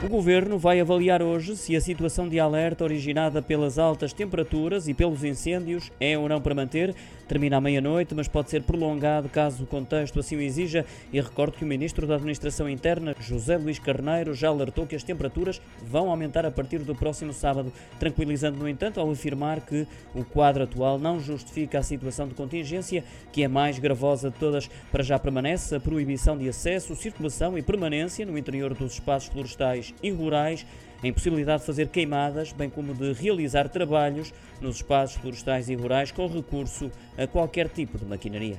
O Governo vai avaliar hoje se a situação de alerta originada pelas altas temperaturas e pelos incêndios é ou não para manter. Termina à meia-noite, mas pode ser prolongado caso o contexto assim o exija. E recordo que o Ministro da Administração Interna, José Luís Carneiro, já alertou que as temperaturas vão aumentar a partir do próximo sábado, tranquilizando, no entanto, ao afirmar que o quadro atual não justifica a situação de contingência, que é mais gravosa de todas. Para já permanece a proibição de acesso, circulação e permanência no interior dos espaços florestais e rurais, a impossibilidade de fazer queimadas, bem como de realizar trabalhos nos espaços florestais e rurais com recurso a qualquer tipo de maquinaria.